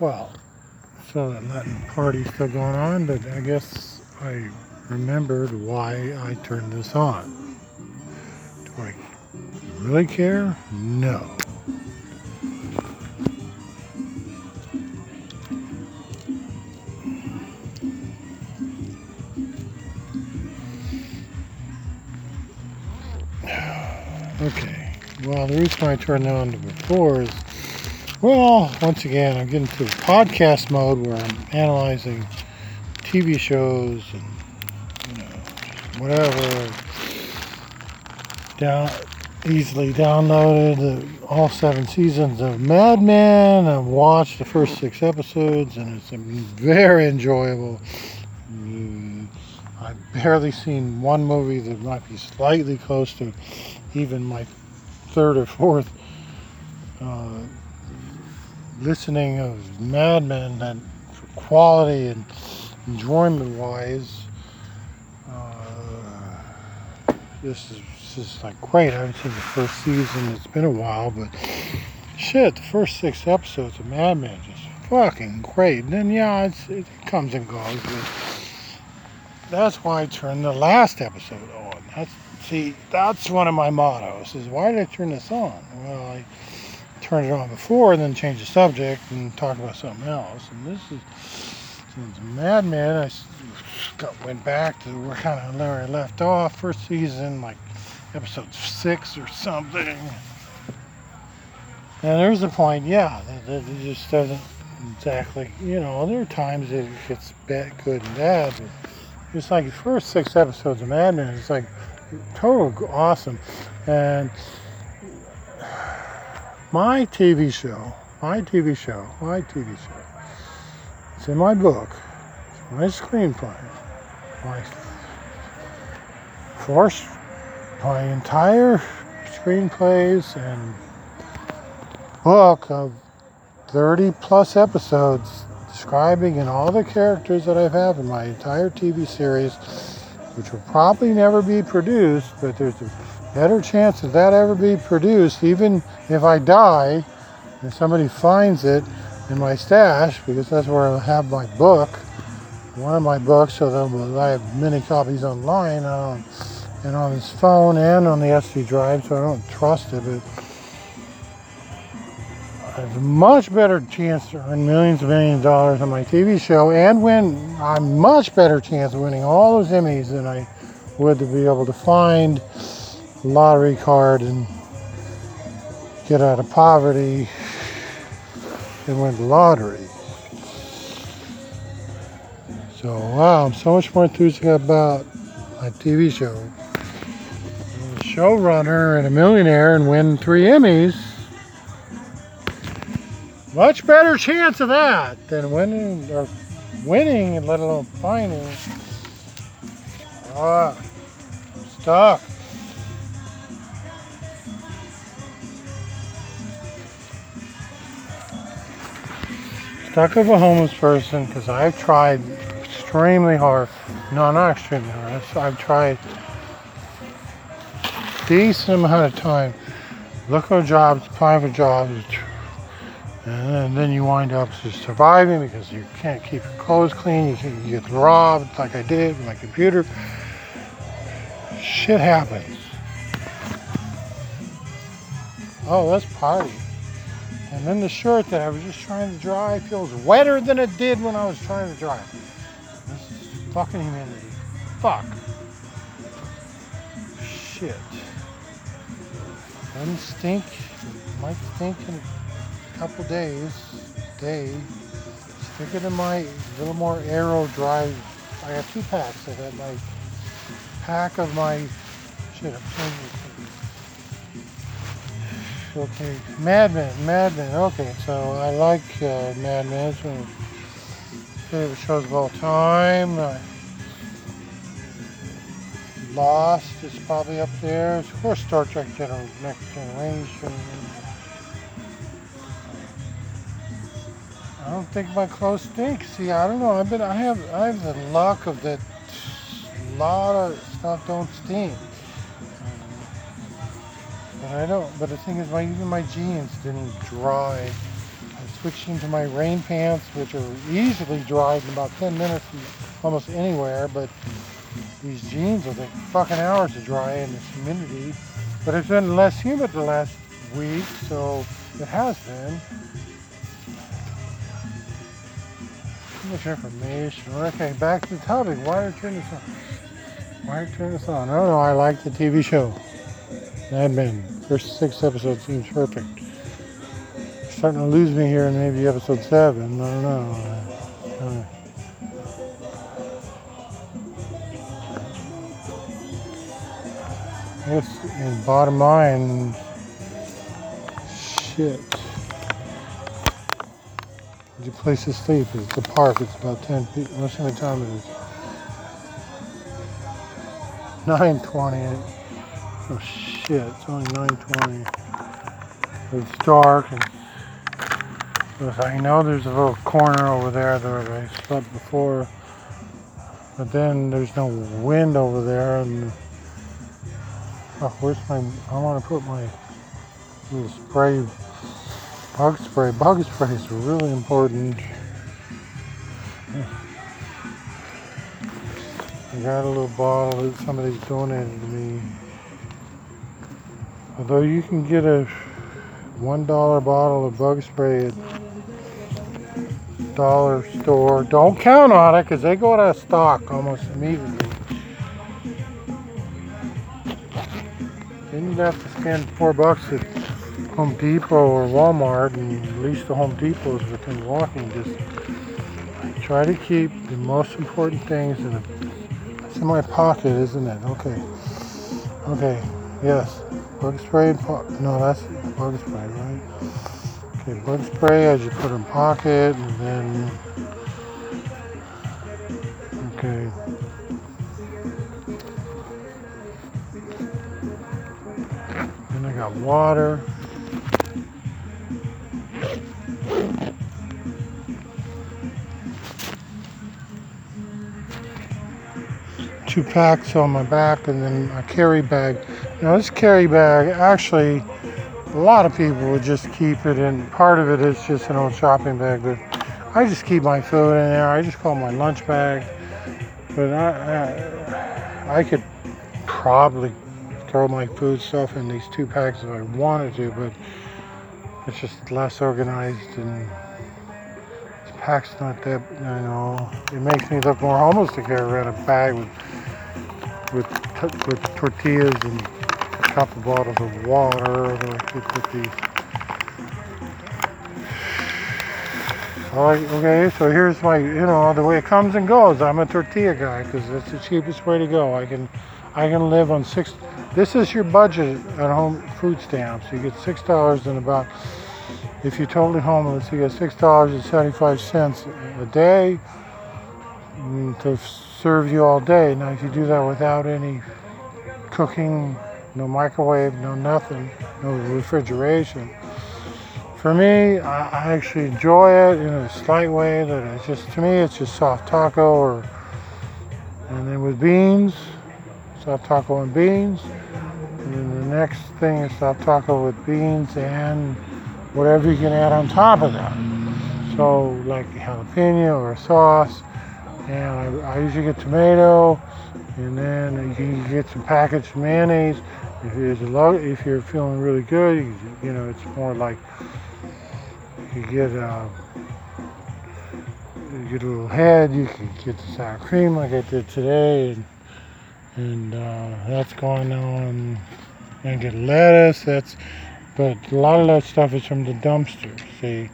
12. So that Latin party's still going on, but I guess I remembered why I turned this on. Do I really care? No. Okay. Well, the reason I turned it on before is, well, once again, I'm getting to podcast mode where I'm analyzing TV shows and you know whatever. Down easily downloaded all seven seasons of Mad Men. I've watched the first six episodes, and it's very enjoyable. Mm, I've barely seen one movie that might be slightly close to even my third or fourth uh, listening of Mad Men that for quality and enjoyment wise, uh, this is this is like great. I haven't seen the first season. It's been a while, but shit, the first six episodes of Mad Men just fucking great. And then yeah, it comes and goes, but that's why I turned the last episode on. That's see, that's one of my mottos. Is why did I turn this on? Well, I turned it on before and then changed the subject and talked about something else. And this is since Mad Men. I got, went back to where kind of Larry left off. First season, like episode six or something. And there's a point, yeah, that, it just doesn't exactly, you know, there are times it gets bad, good and bad, it's like the first six episodes of Mad Men, it's like total awesome. And my TV show, my TV show, my TV show, it's in my book, it's my screenplay, my first my entire screenplays and book of 30 plus episodes describing and all the characters that I've had in my entire TV series, which will probably never be produced, but there's a better chance of that ever be produced, even if I die and somebody finds it in my stash, because that's where I'll have my book, one of my books, so that I have many copies online. Um, and on his phone and on the SD drive, so I don't trust it. But I have a much better chance to earn millions and millions of dollars on my TV show and win a much better chance of winning all those Emmys than I would to be able to find lottery card and get out of poverty and win the lottery. So, wow, I'm so much more enthusiastic about my TV show showrunner and a millionaire and win three Emmys. Much better chance of that than winning or winning, let alone finding. Ah, stuck. Stuck of a homeless person because I've tried extremely hard. No, not extremely hard. I've tried decent amount of time looking for jobs, applying for jobs, and then you wind up just surviving because you can't keep your clothes clean, you get robbed like I did with my computer. Shit happens. Oh, let's party. And then the shirt that I was just trying to dry feels wetter than it did when I was trying to dry. This is fucking humidity. Fuck. Shit. Doesn't stink. Might stink in a couple days. Day. Stick it in my little more aero dry. I have two packs. I got my pack of my shit. I'm Okay, Mad Men, Mad Men. Okay, so I like uh, Mad Men. It's one of my favorite shows of all time. Uh, Lost is probably up there. Of course, Star Trek General, Next Generation. I don't think my clothes stink. See, I don't know. I've been, I have, I have the luck of that. A lot of stuff don't stink. I don't. But the thing is, my even my jeans didn't dry I switched into my rain pants, which are easily dried in about 10 minutes almost anywhere, but these jeans will take fucking hours to dry in this humidity. But it's been less humid the last week, so it has been. Too much information. Okay, back to the topic. Why did I turn this on? Why did I turn this on? Oh, I don't know. I like the TV show. Mad Men. First six episodes seems perfect. Starting to lose me here in maybe episode seven. I don't know. Uh, Yes, bottom line, shit. Your place to sleep is the park. It's about 10 feet. What's the time it is? 9.20. Oh shit, it's only 9.20. It's dark and I know there's a little corner over there that I slept before. But then there's no wind over there and Oh, where's my, I want to put my little spray, bug spray. Bug spray is really important. I got a little bottle that somebody's donated to me. Although you can get a one dollar bottle of bug spray at dollar store. Don't count on it because they go out of stock almost immediately. Then you'd have to spend four bucks at Home Depot or Walmart, and at least the Home Depot is within walking distance. I try to keep the most important things in a, in my pocket, isn't it? Okay. Okay. Yes. Bug spray. No, that's bug spray, right? Okay. Bug spray as you put in pocket, and then. Okay. Then I got water. Two packs on my back and then a carry bag. Now this carry bag, actually, a lot of people would just keep it in. Part of it is just an old shopping bag, but I just keep my food in there. I just call my lunch bag. But I, I, I could probably throw my food stuff in these two packs if I wanted to, but it's just less organized and the pack's not that, you know, it makes me look more homeless to carry around a bag with with, with tortillas and couple bottles of water these. okay, so here's my, you know, the way it comes and goes. I'm a tortilla guy because that's the cheapest way to go. I can, I can live on six this is your budget at home food stamps. You get six dollars and about if you're totally homeless, you get six dollars and seventy-five cents a day mm, to serve you all day. Now, if you do that without any cooking, no microwave, no nothing, no refrigeration. For me, I, actually enjoy it in a slight way. That it's just to me, it's just soft taco, or and then with beans, soft taco and beans. And then the next thing is soft taco with beans and whatever you can add on top of that. So like jalapeno or sauce. And I, I usually get tomato and then you can get some packaged mayonnaise. If you're, low, if you're feeling really good, you, you know, it's more like you get uh, you get a little head. You can get the sour cream like I did today. And, and uh, that's going on. And get lettuce. That's, but a lot of that stuff is from the dumpster. See,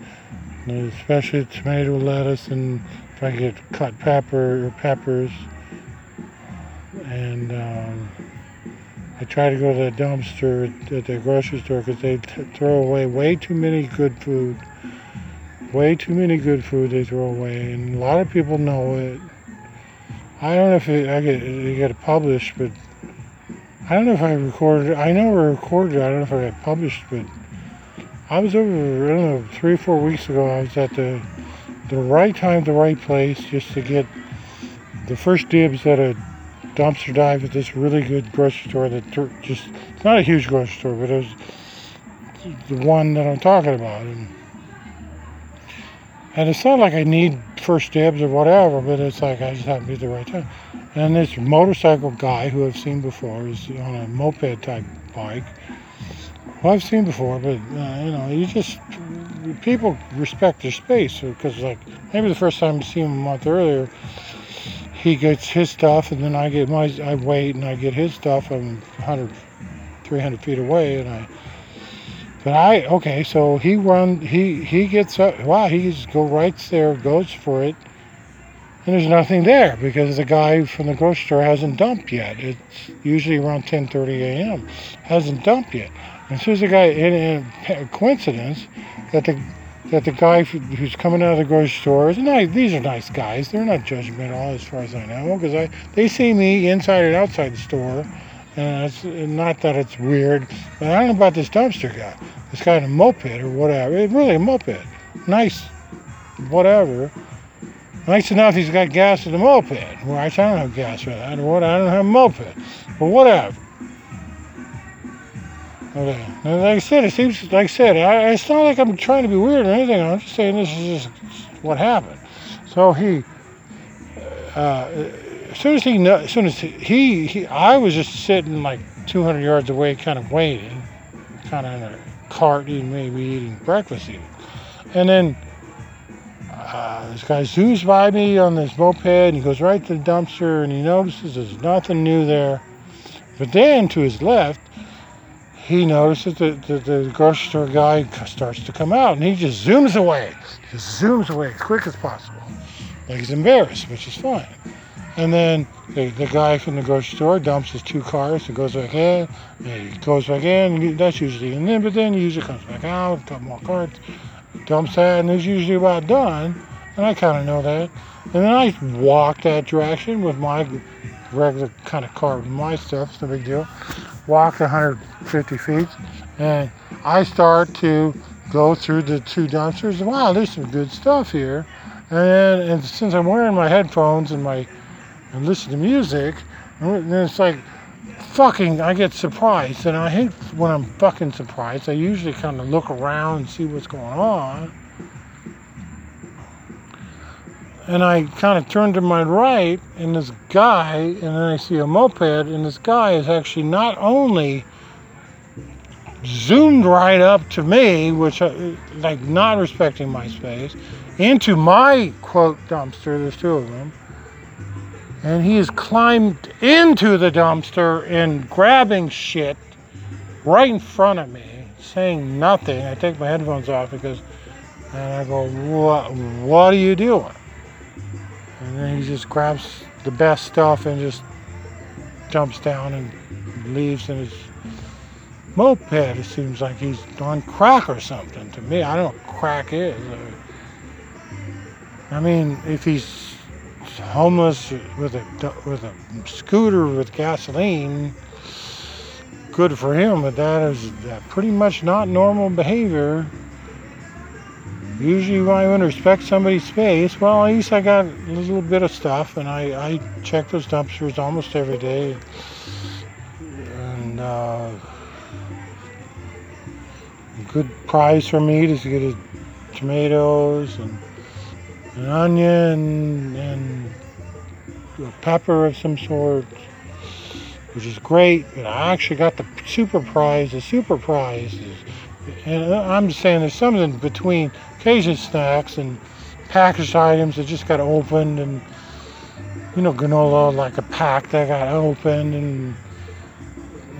especially tomato, lettuce, and if I get cut pepper or peppers, and um, I try to go to the dumpster at the grocery store because they t- throw away way too many good food. Way too many good food they throw away, and a lot of people know it. I don't know if it, I get it get published, but I don't know if I recorded. I know I recorded. I don't know if I got published, but I was over. I don't know three or four weeks ago. I was at the the right time, the right place, just to get the first dibs at a dumpster dive at this really good grocery store. That just it's not a huge grocery store, but it was the one that I'm talking about. And And it's not like I need first dibs or whatever, but it's like I just happen to be at the right time. And this motorcycle guy who I've seen before is on a moped type bike. Well, I've seen before, but uh, you know, you just people respect their space because, like, maybe the first time you see him a month earlier, he gets his stuff, and then I get my, I wait and I get his stuff. I'm 100, 300 feet away, and I but I okay, so he run he he gets up. Wow, he just go right there, goes for it, and there's nothing there because the guy from the grocery store hasn't dumped yet. It's usually around 10:30 a.m. hasn't dumped yet. And so there's a guy in, in coincidence that the that the guy who's coming out of the grocery store is nice. These are nice guys. They're not judgmental as far as I know because I they see me inside and outside the store and it's not that it's weird, but I don't know about this dumpster guy. This guy in a moped or whatever. It's really a moped. Nice, whatever. Nice enough he's got gas in the moped. Well, I don't have gas for that. What? I don't have a moped. But whatever. Okay. Like I said, it seems like I said, I, it's not like I'm trying to be weird or anything. I'm just saying this is just what happened. So he. Uh, as soon as he, as soon as he, he, I was just sitting like 200 yards away, kind of waiting, kind of in a cart, eating, maybe eating breakfast, even. And then uh, this guy zooms by me on this moped, and he goes right to the dumpster, and he notices there's nothing new there. But then to his left, he notices that the, the, grocery store guy starts to come out, and he just zooms away, just zooms away as quick as possible, like he's embarrassed, which is fine. And then the, the guy from the grocery store dumps his two cars and goes back in. And he goes back in, and that's usually, and then, but then he usually comes back out, a couple more carts, dumps that, and it's usually about done. And I kind of know that. And then I walk that direction with my regular kind of car with my stuff, it's no big deal. Walk 150 feet, and I start to go through the two dumpsters. Wow, there's some good stuff here. And, and since I'm wearing my headphones and my and listen to music, and it's like fucking, I get surprised, and I hate when I'm fucking surprised. I usually kind of look around and see what's going on. And I kind of turn to my right, and this guy, and then I see a moped, and this guy is actually not only zoomed right up to me, which, uh, like, not respecting my space, into my quote dumpster, there's two of them and he has climbed into the dumpster and grabbing shit right in front of me, saying nothing. I take my headphones off because, and I go, what, what are you doing? And then he just grabs the best stuff and just jumps down and leaves and his moped. It seems like he's on crack or something to me. I don't know what crack is. I mean, if he's homeless with a with a scooter with gasoline. Good for him, but that is pretty much not normal behavior. Usually, when I to respect somebody's space, well, at least I got a little bit of stuff, and I, I check those dumpsters almost every day. And uh, good prize for me to get tomatoes and an onion and a pepper of some sort, which is great. But I actually got the super prize. The super prize is, and I'm just saying there's something between Cajun snacks and packaged items that just got opened and you know granola like a pack that got opened and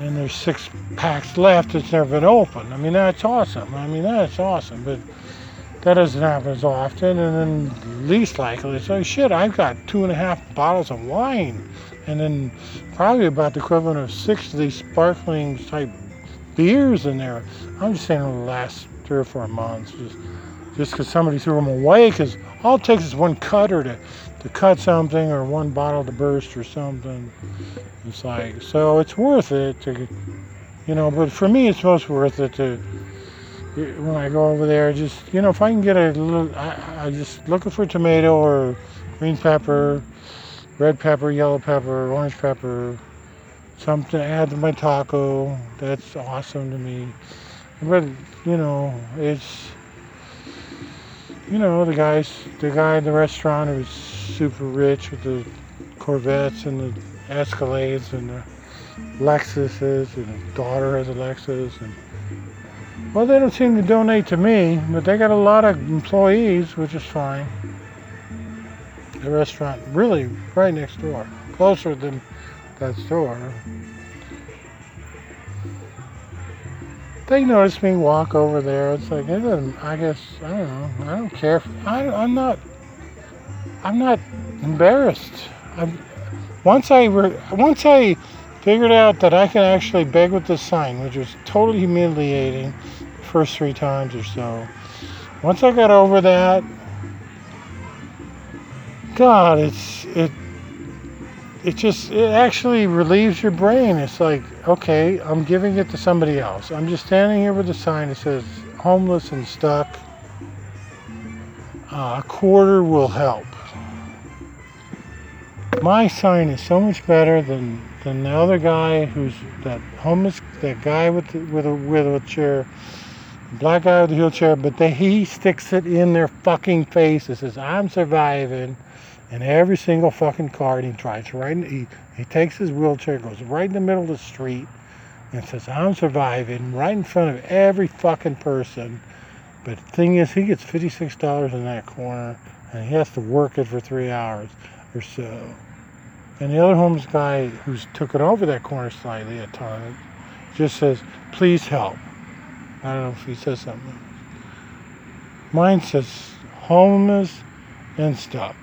and there's six packs left that's never been opened. I mean that's awesome. I mean that's awesome. But that doesn't happen as often. And then least likely, so shit, I've got two and a half bottles of wine, and then probably about the equivalent of six of these sparkling type beers in there. I'm just saying in the last three or four months, just just because somebody threw them away. Because all it takes is one cutter to to cut something, or one bottle to burst, or something. It's like so, it's worth it to, you know. But for me, it's most worth it to when I go over there, just you know, if I can get a little, I, I just looking for tomato or green pepper, red pepper, yellow pepper, orange pepper, something to add to my taco. That's awesome to me. But you know, it's you know, the guys, the guy in the restaurant who's super rich with the Corvettes and the Escalades and the Lexuses, and his daughter has a Lexus, and well, they don't seem to donate to me, but they got a lot of employees, which is fine. The restaurant really right next door, closer than that store. They notice me walk over there. It's like it doesn't. I guess I don't know. I don't care. If, I, I'm not. I'm not embarrassed. I'm, once I re, once I figured out that I can actually beg with the sign, which was totally humiliating the first three times or so. Once I got over that, God, it's it it just it actually relieves your brain. It's like, okay, I'm giving it to somebody else. I'm just standing here with a sign that says homeless and stuck. Uh, a quarter will help. My sign is so much better than than the other guy who's that homeless that guy with the, with a with a chair, black guy with the wheelchair. But they, he sticks it in their fucking face. It says, "I'm surviving." In every single fucking car and he drives right in, he, he takes his wheelchair goes right in the middle of the street and says i'm surviving right in front of every fucking person. But the thing is he gets $56 in that corner and he has to work it for three hours or so. And the other homeless guy who's took it over that corner slightly at times just says please help. I don't know if he says something. Mine says homeless and stuff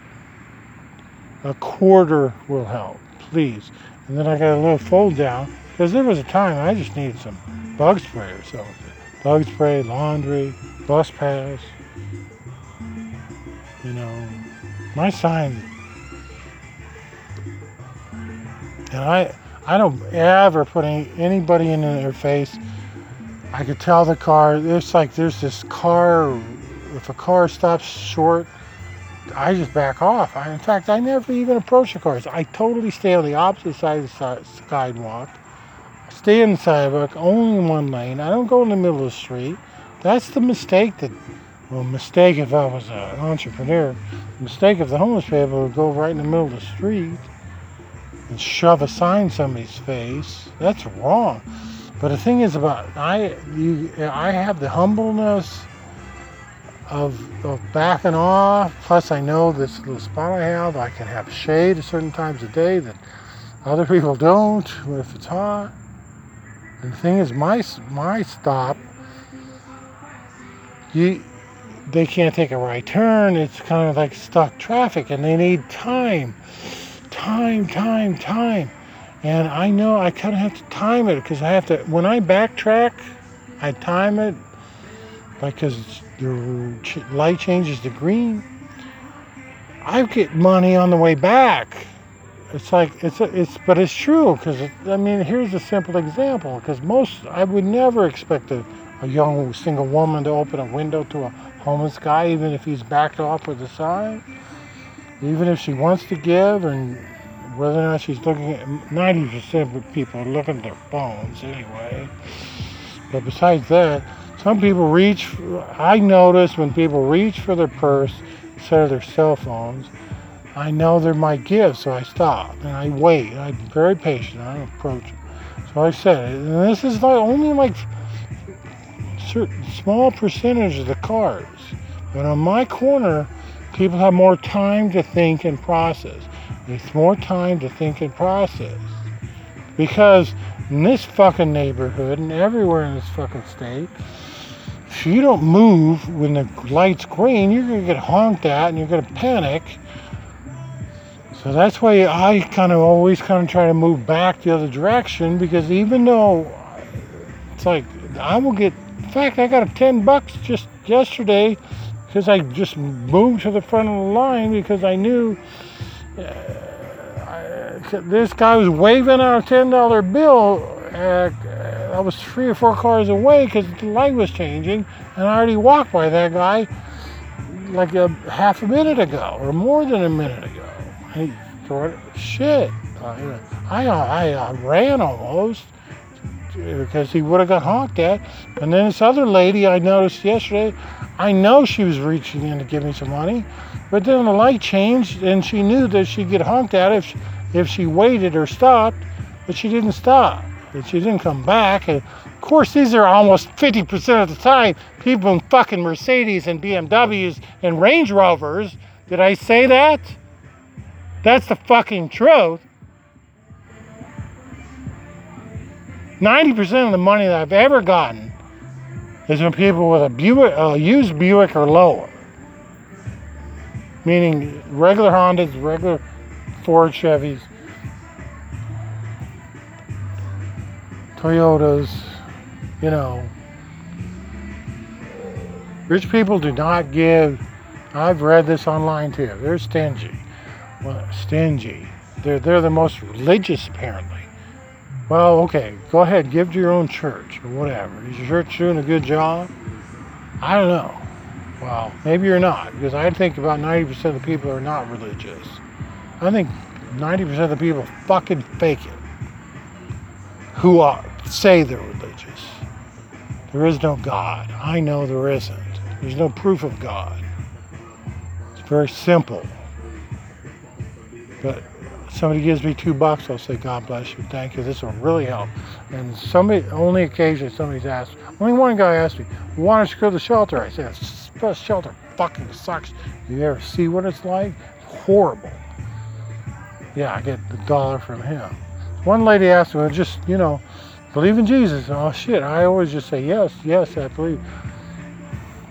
a quarter will help, please. And then I got a little fold down because there was a time I just needed some bug spray or something. Bug spray, laundry, bus pass. You know, my sign. And I, I don't ever put any, anybody in their face. I could tell the car. It's like there's this car. If a car stops short, I just back off. I, in fact, I never even approach the cars. I totally stay on the opposite side of the sidewalk. Stay in the sidewalk, only one lane. I don't go in the middle of the street. That's the mistake that, well, mistake if I was an entrepreneur. Mistake if the homeless people would go right in the middle of the street and shove a sign in somebody's face. That's wrong. But the thing is about I, you, I have the humbleness of, of backing off. Plus, I know this little spot I have, I can have shade at certain times of day that other people don't if it's hot. And the thing is, my my stop, you they can't take a right turn. It's kind of like stuck traffic, and they need time, time, time, time. And I know I kind of have to time it because I have to. When I backtrack, I time it because your light changes to green. I get money on the way back. It's like it's it's but it's true because I mean here's a simple example because most I would never expect a, a young single woman to open a window to a homeless guy even if he's backed off with a sign even if she wants to give and whether or not she's looking at 90% of people are looking at their phones anyway but besides that some people reach, I notice when people reach for their purse instead of their cell phones, I know they might give, so I stop and I wait. I'm very patient. I don't approach them. So I said, and this is like only like certain small percentage of the cars. But on my corner, people have more time to think and process. It's more time to think and process. Because in this fucking neighborhood and everywhere in this fucking state, if you don't move when the light's green, you're going to get honked at and you're going to panic. So that's why I kind of always kind of try to move back the other direction because even though it's like I will get, in fact, I got a 10 bucks just yesterday because I just moved to the front of the line because I knew uh, I, this guy was waving out a $10 bill. Uh, I was three or four cars away because the light was changing, and I already walked by that guy like a half a minute ago or more than a minute ago. He thought, shit. I, I, I ran almost. because he would have got honked at. And then this other lady I noticed yesterday, I know she was reaching in to give me some money, but then the light changed and she knew that she'd get honked at if she, if she waited or stopped, but she didn't stop. And she didn't come back. And of course, these are almost 50% of the time people in fucking Mercedes and BMWs and Range Rovers. Did I say that? That's the fucking truth. 90% of the money that I've ever gotten is from people with a Buick, uh, used Buick or lower. Meaning regular Hondas, regular Ford Chevys, Toyotas, you know. Rich people do not give, I've read this online too, they're stingy. Well, stingy. They're, they're the most religious apparently. Well, okay, go ahead, give to your own church or whatever. Is your church doing a good job? I don't know. Well, maybe you're not, because I think about 90% of the people are not religious. I think 90% of the people fucking fake it. Who are, say they're religious. There is no God. I know there isn't. There's no proof of God. It's very simple. But somebody gives me two bucks, I'll say, God bless you, thank you, this will really help. And somebody, only occasionally somebody's asked, only one guy asked me, want to go to the shelter? I said, the shelter fucking sucks. You ever see what it's like? Horrible. Yeah, I get the dollar from him. One lady asked me, just, you know, believe in Jesus. Oh shit, I always just say, yes, yes, I believe.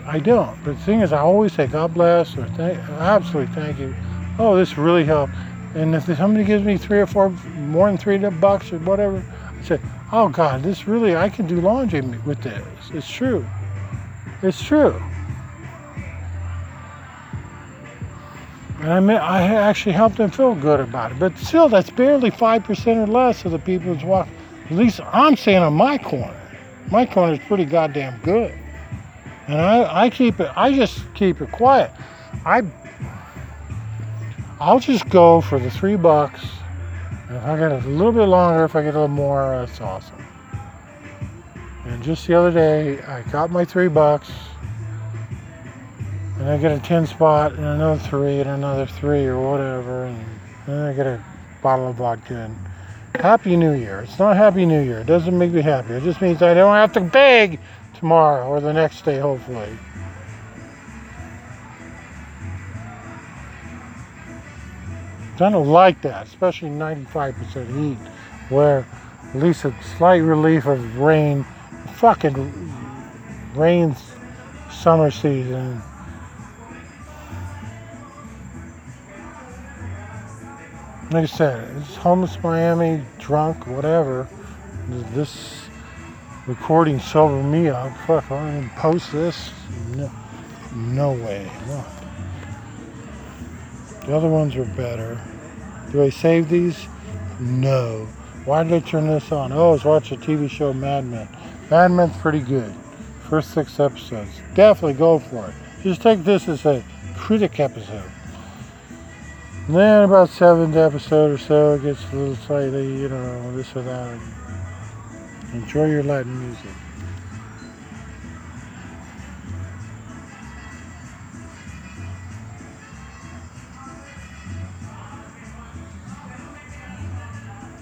I don't. But the thing is, I always say, God bless, or thank, absolutely thank you. Oh, this really helped. And if somebody gives me three or four, more than three bucks or whatever, I say, oh God, this really, I can do laundry with this. It's true. It's true. And I, may, I actually helped them feel good about it. But still, that's barely 5% or less of the people who's walking. At least I'm saying on my corner. My corner is pretty goddamn good. And I, I keep it, I just keep it quiet. I I'll just go for the three bucks. And if I get a little bit longer, if I get a little more, that's awesome. And just the other day, I got my three bucks. And I get a 10 spot and another three and another three or whatever. And then I get a bottle of vodka. And Happy New Year. It's not Happy New Year. It doesn't make me happy. It just means I don't have to beg tomorrow or the next day, hopefully. I don't like that, especially 95% heat, where at least a slight relief of rain, fucking rains summer season. Like I said, it's homeless Miami, drunk, whatever. This recording sobered me up. Fuck, I even post this. No, no way. No. The other ones are better. Do I save these? No. Why did I turn this on? Oh, I was watching a TV show, Mad Men. Mad Men's pretty good. First six episodes. Definitely go for it. Just take this as a critic episode. And then about seventh episode or so, it gets a little slightly, you know, this or that. Enjoy your Latin music.